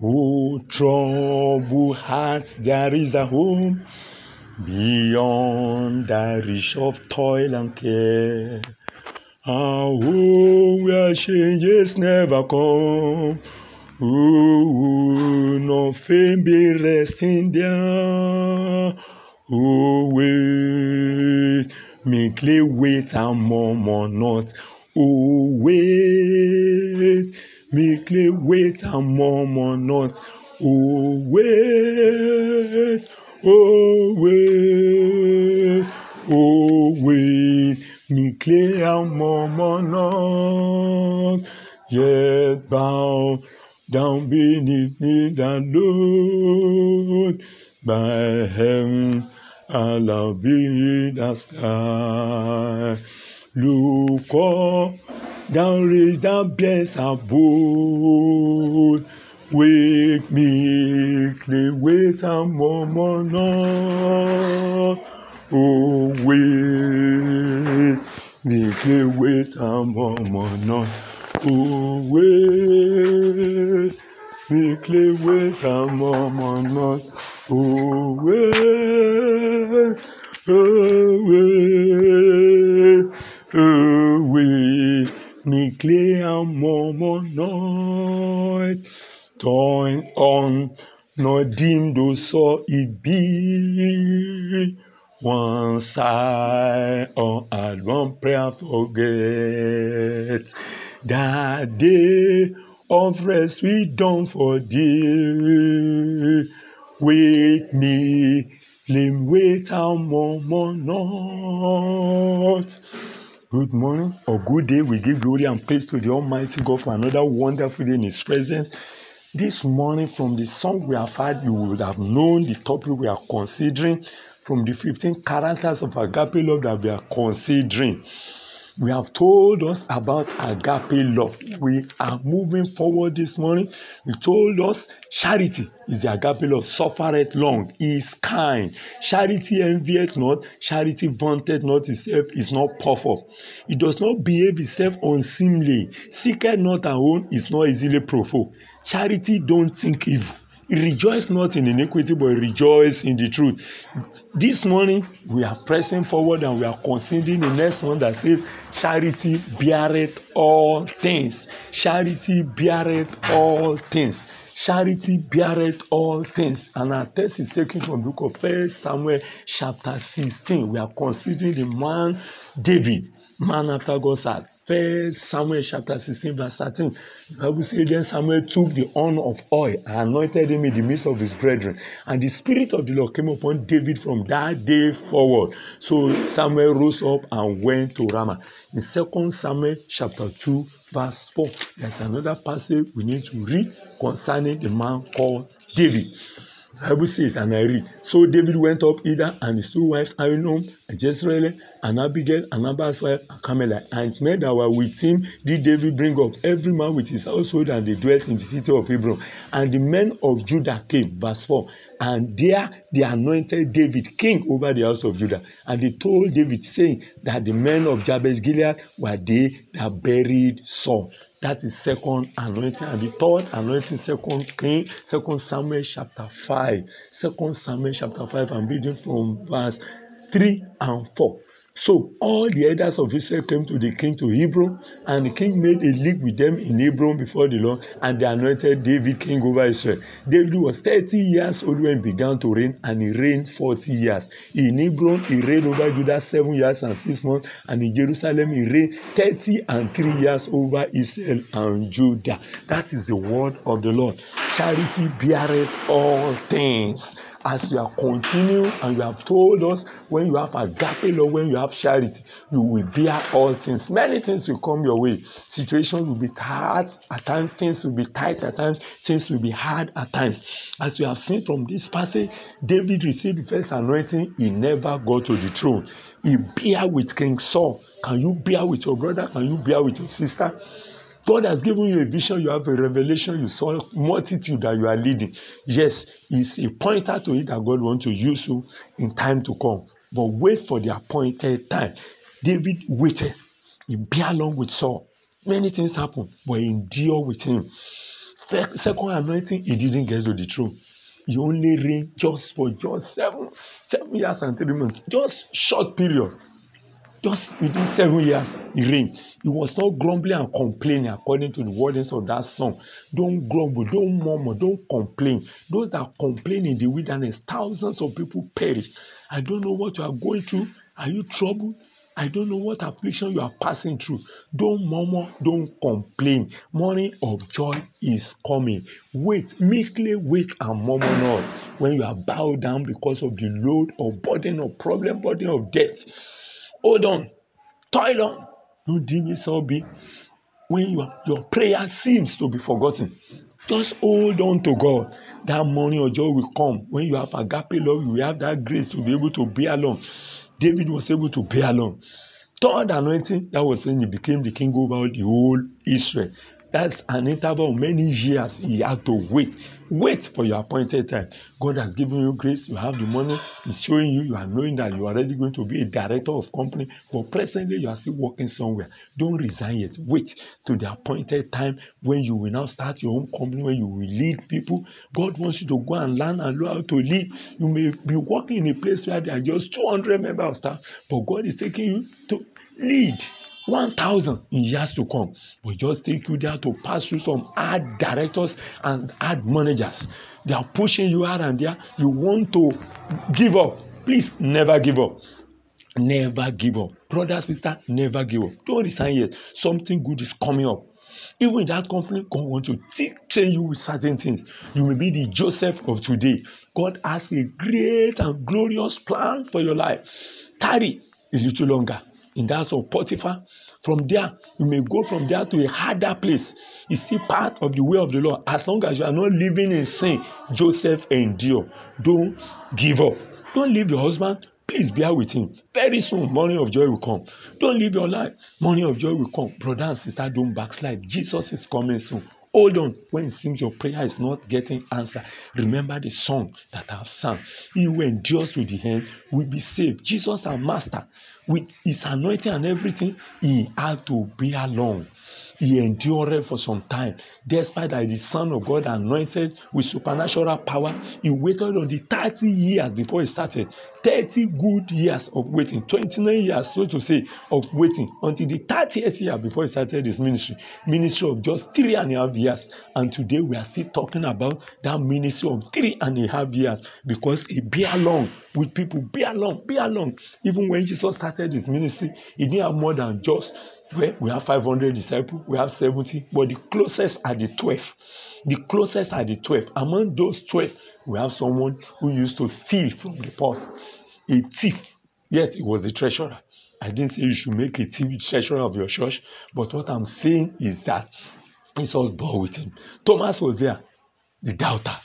Oh, trouble heart, there is a home beyond the reach of toil and care. A home where changes never come. Oh, no fame be resting there. Oh, wait, meekly wait and murmur not. Oh, wait, meekly wait and murmur not. Oh, wait, oh, wait, oh, wait, meekly and murmur not. Yet bow down beneath me the Lord by heaven Allah be the sky. Look up, down raise the bless abode. Wake me, clay, wait and murmur not. Oh, wait, me, clay, wait and murmur not. Oh, wait, me, clay, wait and murmur not. Oh, wait, oh, wait, oh, murmur not. Turn on, not dim though so it be. One sigh or add one prayer forget. That day of rest we don't forget. Wait me, flame wait not. Good morning or good day. We give glory and praise to the Almighty God for another wonderful day in His presence. This morning, from the song we have had, you would have known the topic we are considering from the 15 characters of agape love that we are considering. We have told us about agape love. We are moving forward this morning. We told us charity is the agape love, suffereth long, is kind. Charity envieth not, charity vaunteth not itself, is not puffed up. It does not behave itself unseemly, seeketh not her own, is not easily provoked. Charity don't think evil. Rejoice not in iniquity but rejoice in the truth. This morning we are pressing forward and we are considering the next one that says charity beareth all things. Charity beareth all things. Charity beareth all things. And our text is taken from book of first samuel chapter sixteen. We are considering the man david man after god's heart First Samuel chapter 16, verse 13. The Bible says, Then Samuel took the horn of oil and anointed him in the midst of his brethren. And the Spirit of the Lord came upon David from that day forward. So Samuel rose up and went to Ramah. In Second Samuel chapter 2, verse 4, there's another passage we need to read concerning the man called David. Bible says, and I read, So David went up either and his two wives, Ahinoam and Jezreel, and Abigail, and Nabal's wife, and Carmelite, and men that were with him did David bring up, every man with his household, and they dwelt in the city of Hebron. And the men of Judah came, verse 4, and there they anointed David king over the house of Judah. And they told David, saying that the men of Jabesh Gilead were they that buried Saul. That is second anointing. And the third anointing, second King, second Samuel chapter 5. Second Samuel chapter 5. I'm reading from verse 3 and 4. So all the elders of Israel came to the king to Hebron, and the king made a league with them in Hebron before the Lord, and they anointed David king over Israel. David was 30 years old when he began to reign, and he reigned 40 years. In Hebron, he reigned over Judah seven years and six months, and in Jerusalem, he reigned 30 and three years over Israel and Judah. That is the word of the Lord. Charity beareth all things as you are continuing and you have told us when you have agape love when you have charity you will bear all things. Many things will come your way. Situations will be hard at times things will be tight at times things will be hard at times. As we have seen from this passage david received the first anointing he never got to the throne. He bear with king saul. Can you bear with your brother? Can you bear with your sister God has given you a vision, you have a revelation, you saw multitude that you are leading. Yes, it's a pointer to it that God wants to use you in time to come. But wait for the appointed time. David waited. He bear along with Saul. Many things happen, but endure with him. second anointing, he didn't get to the throne. He only reigned just for just seven, seven years and three months, just short period. Just within seven years, he reigned. He was not grumbling and complaining according to the wordings of that song. Don't grumble, don't murmur, don't complain. Those that complain in the wilderness, thousands of people perish. I don't know what you are going through. Are you troubled? I don't know what affliction you are passing through. Don't murmur, don't complain. Morning of joy is coming. Wait, meekly wait and murmur not when you are bowed down because of the load of burden of problem, burden of debt. Hold on, toil on. Don't deem yourself be when your, your prayer seems to be forgotten. Just hold on to God. That morning of joy will come when you have agape love. You will have that grace to be able to bear along. David was able to bear along. Third anointing, that was when he became the king over the whole Israel. That's an interval of many years he had to wait. Wait for your appointed time. God has given you grace. You have the money. He's showing you. You are knowing that you are already going to be a director of company. But presently, you are still working somewhere. Don't resign yet. Wait to the appointed time when you will now start your own company, when you will lead people. God wants you to go and learn and learn how to lead. You may be working in a place where there are just 200 members of staff, but God is taking you to lead one thousand in years to come. We just take you there to pass through some hard directors and hard managers. They are pushing you out and there. You want to give up. Please never give up. Never give up. Brother sister never give up. Don't resign yet. Something good is coming up. Even that company god want to teach you with certain things. You may be the joseph of today. God has a great and glorious plan for your life. Tarry a little longer in that house of Potiphar. From there, you may go from there to a harder place. It's still part of the way of the Lord. As long as you are not living in sin, Joseph endure. Don't give up. Don't leave your husband. Please bear with him. Very soon, morning of joy will come. Don't leave your life. Morning of joy will come. Brother and sister, don't backslide. Jesus is coming soon. Hold on when it seems your prayer is not getting answered, Remember the song that I've sung. He who endures to the end will be saved. Jesus, our master, with his anointing and everything, he had to be alone he endured for some time. Despite that the Son of God anointed with supernatural power, he waited on the 30 years before he started. 30 good years of waiting, 29 years, so to say, of waiting until the 30th year before he started his ministry. Ministry of just three and a half years. And today we are still talking about that ministry of three and a half years because he be along with people, be along, be along. Even when Jesus started his ministry, he didn't have more than just well, we have 500 disciples, we have 70, but the closest are the 12. The closest are the 12. Among those 12, we have someone who used to steal from the purse, a thief, yet he was the treasurer. I didn't say you should make a thief treasurer of your church, but what I'm saying is that Jesus bore with him. Thomas was there, the doubter.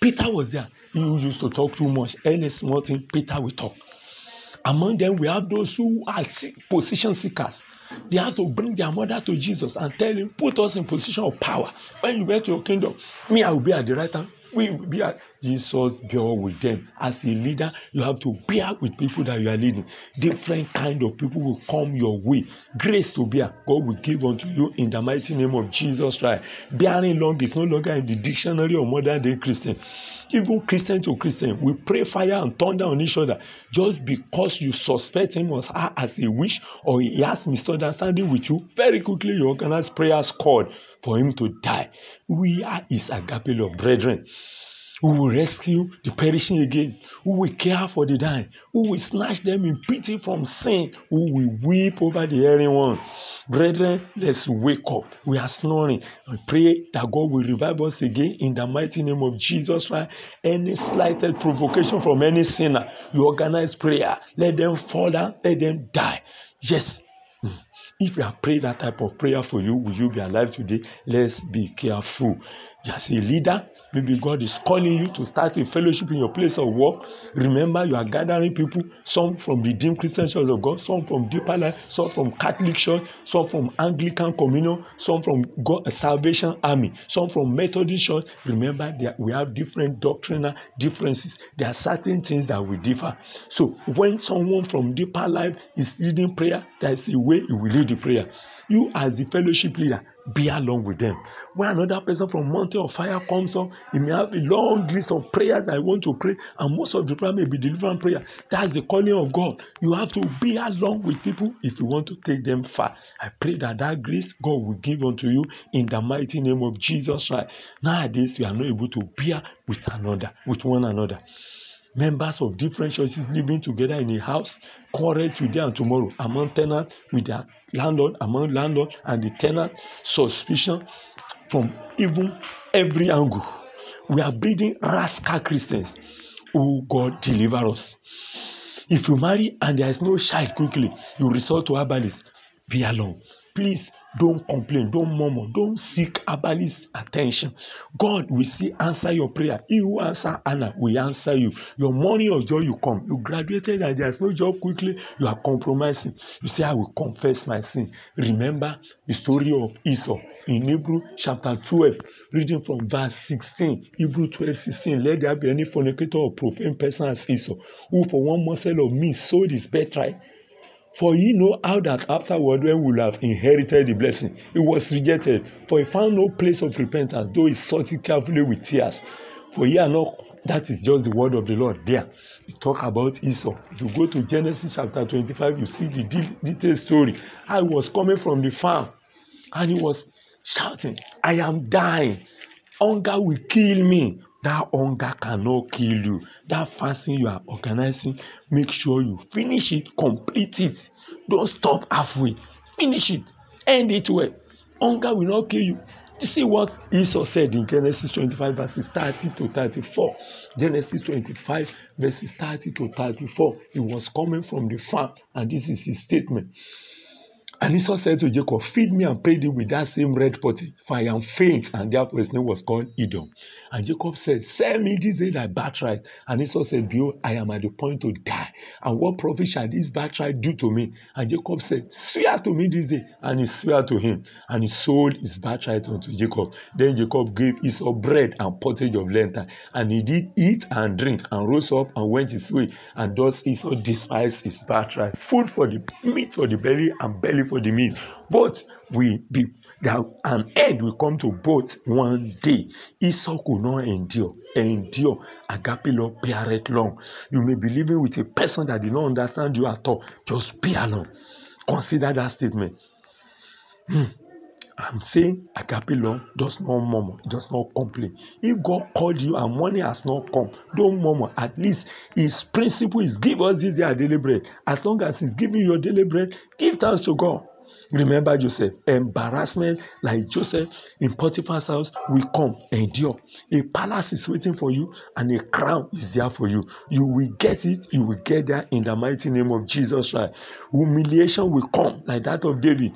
Peter was there. He used to talk too much. Any small thing, Peter will talk. Among them, we have those who are position seekers. They have to bring their mother to Jesus and tell him, put us in position of power. When you get to your kingdom, me, I will be at the right hand. We will be at Jesus bear with them. As a leader, you have to bear with people that you are leading. Different kind of people will come your way. Grace to bear, God will give unto you in the mighty name of Jesus Christ. Bearing long is no longer in the dictionary of modern day Christian even Christian to Christian, we pray fire and thunder on each other just because you suspect him or her as a witch or he has misunderstanding with you. Very quickly, you organize prayers called for him to die. We are his agape love, brethren who will rescue the perishing again, who will care for the dying, who will snatch them in pity from sin, who will weep over the erring one. Brethren, let's wake up. We are snoring pray that God will revive us again in the mighty name of Jesus Christ. Any slighted provocation from any sinner, you organize prayer, let them fall down, let them die. Yes, hmm. if you have prayed that type of prayer for you, will you be alive today? Let's be careful. As a leader, Maybe God is calling you to start a fellowship in your place of work. Remember, you are gathering people, some from Redeemed Christian Church of God, some from Deeper Life, some from Catholic Church, some from Anglican Communion, some from God, uh, Salvation Army, some from Methodist Church. Remember, that we have different doctrinal differences. There are certain things that we differ. So, when someone from Deeper Life is leading prayer, there is a way he will lead the prayer. You, as the fellowship leader, be along with them. When another person from mountain of fire comes up, he may have a long list of prayers I want to pray, and most of the prayer may be deliverance prayer. That's the calling of God. You have to be along with people if you want to take them far. I pray that that grace God will give unto you in the mighty name of Jesus Christ. Nowadays, we are not able to bear with another, with one another members of different churches living together in a house quarrel today and tomorrow among tenant with their landlord among landlord and the tenant. Suspicion from even every angle. We are breeding rascal christians oh god deliver us. If you marry and there is no child quickly you resort to herbalist. Be alone. Please don't complain don't murmur don't seek herbalist attention. God will still answer your prayer. He who answer anna will answer you. Your morning of joy you come. You graduated and there is no job quickly. You are compromising. You say i will confess my sin. Remember the story of esau in hebrew chapter twelve reading from verse sixteen. Hebrew twelve sixteen. Let there be any fornicator or profane person as esau who for one morsel of meat sold his birthright For ye know how that afterward, when we have inherited the blessing, it was rejected. For he found no place of repentance, though he sought it carefully with tears. For ye are not, that is just the word of the Lord there. We talk about Esau. If you go to Genesis chapter 25, you see the de- detailed story. I was coming from the farm and he was shouting, I am dying. Hunger will kill me that hunger cannot kill you. That fasting you are organizing make sure you finish it complete it. Don't stop halfway. Finish it. End it well. Hunger will not kill you. You see what esau said in genesis twenty-five verses thirty to thirty-four. Genesis twenty-five verses thirty to thirty-four. He was coming from the farm and this is his statement And Esau said to Jacob, Feed me and pay thee with that same red potty, for I am faint. And therefore his name was called Edom. And Jacob said, Sell me this day thy birthright. And Esau said, Behold, I am at the point to die. And what profit shall this birthright do to me? And Jacob said, Swear to me this day. And he swore to him. And he sold his birthright unto Jacob. Then Jacob gave Esau bread and pottage of lentil. And he did eat and drink and rose up and went his way. And thus Esau despised his birthright. Food for the meat for the belly and belly for the meal. Both will be that an end will come to both one day. Esau could not endure. Endure. Agape love beareth long. You may be living with a person that did not understand you at all. Just be alone. Consider that statement. Hmm. I'm saying love does not murmur, does not complain. If God called you and money has not come, don't murmur. At least His principle is give us this day daily bread. As long as He's giving you your daily bread, give thanks to God. Remember Joseph, embarrassment like Joseph in Potiphar's house will come, endure. A palace is waiting for you and a crown is there for you. You will get it, you will get there in the mighty name of Jesus Christ. Humiliation will come like that of David.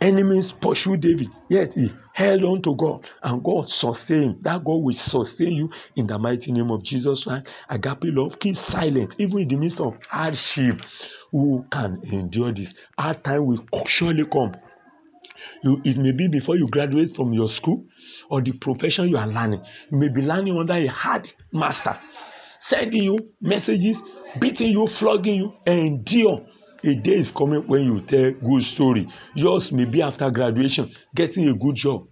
Enemies pursue David, yet he held on to God, and God sustained. That God will sustain you in the mighty name of Jesus Christ. Agape love, keep silent, even in the midst of hardship. Who can endure this? Hard time will surely come. You, it may be before you graduate from your school or the profession you are learning. You may be learning under a hard master, sending you messages, beating you, flogging you. Endure a day is coming when you tell good story. Yours may be after graduation getting a good job.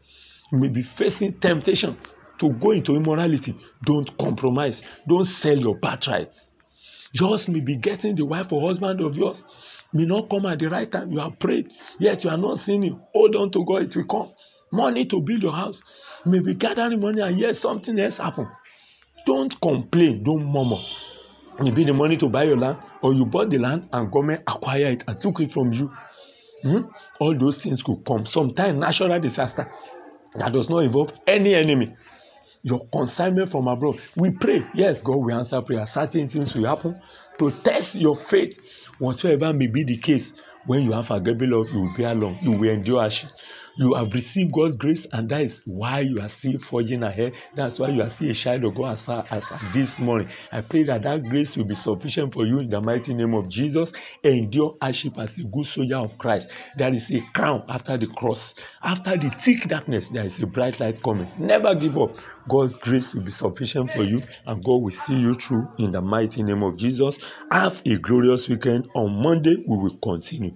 You may be facing temptation to go into immorality. Don't compromise. Don't sell your birthright yours may be getting the wife or husband of yours. May not come at the right time. You have prayed yet you are not seeing it hold on to god it will come. Money to build your house. You may be gathering money and yet something else happen. Don't complain. Don't murmur you be the money to buy your land or you bought the land and government acquire it and took it from you hmm? all those things could come. Sometimes natural disaster that does not involve any enemy. Your consignment from abroad. We pray. Yes god will answer prayer. Certain things will happen. To test your faith whatever may be the case when you have agape love you will bear long you will endure hardship you have received God's grace and that is why you are still forging ahead. That's why you are still a child of God as as this morning. I pray that that grace will be sufficient for you in the mighty name of Jesus. Endure hardship as a good soldier of Christ. There is a crown after the cross. After the thick darkness there is a bright light coming. Never give up. God's grace will be sufficient for you and God will see you through in the mighty name of Jesus. Have a glorious weekend. On Monday we will continue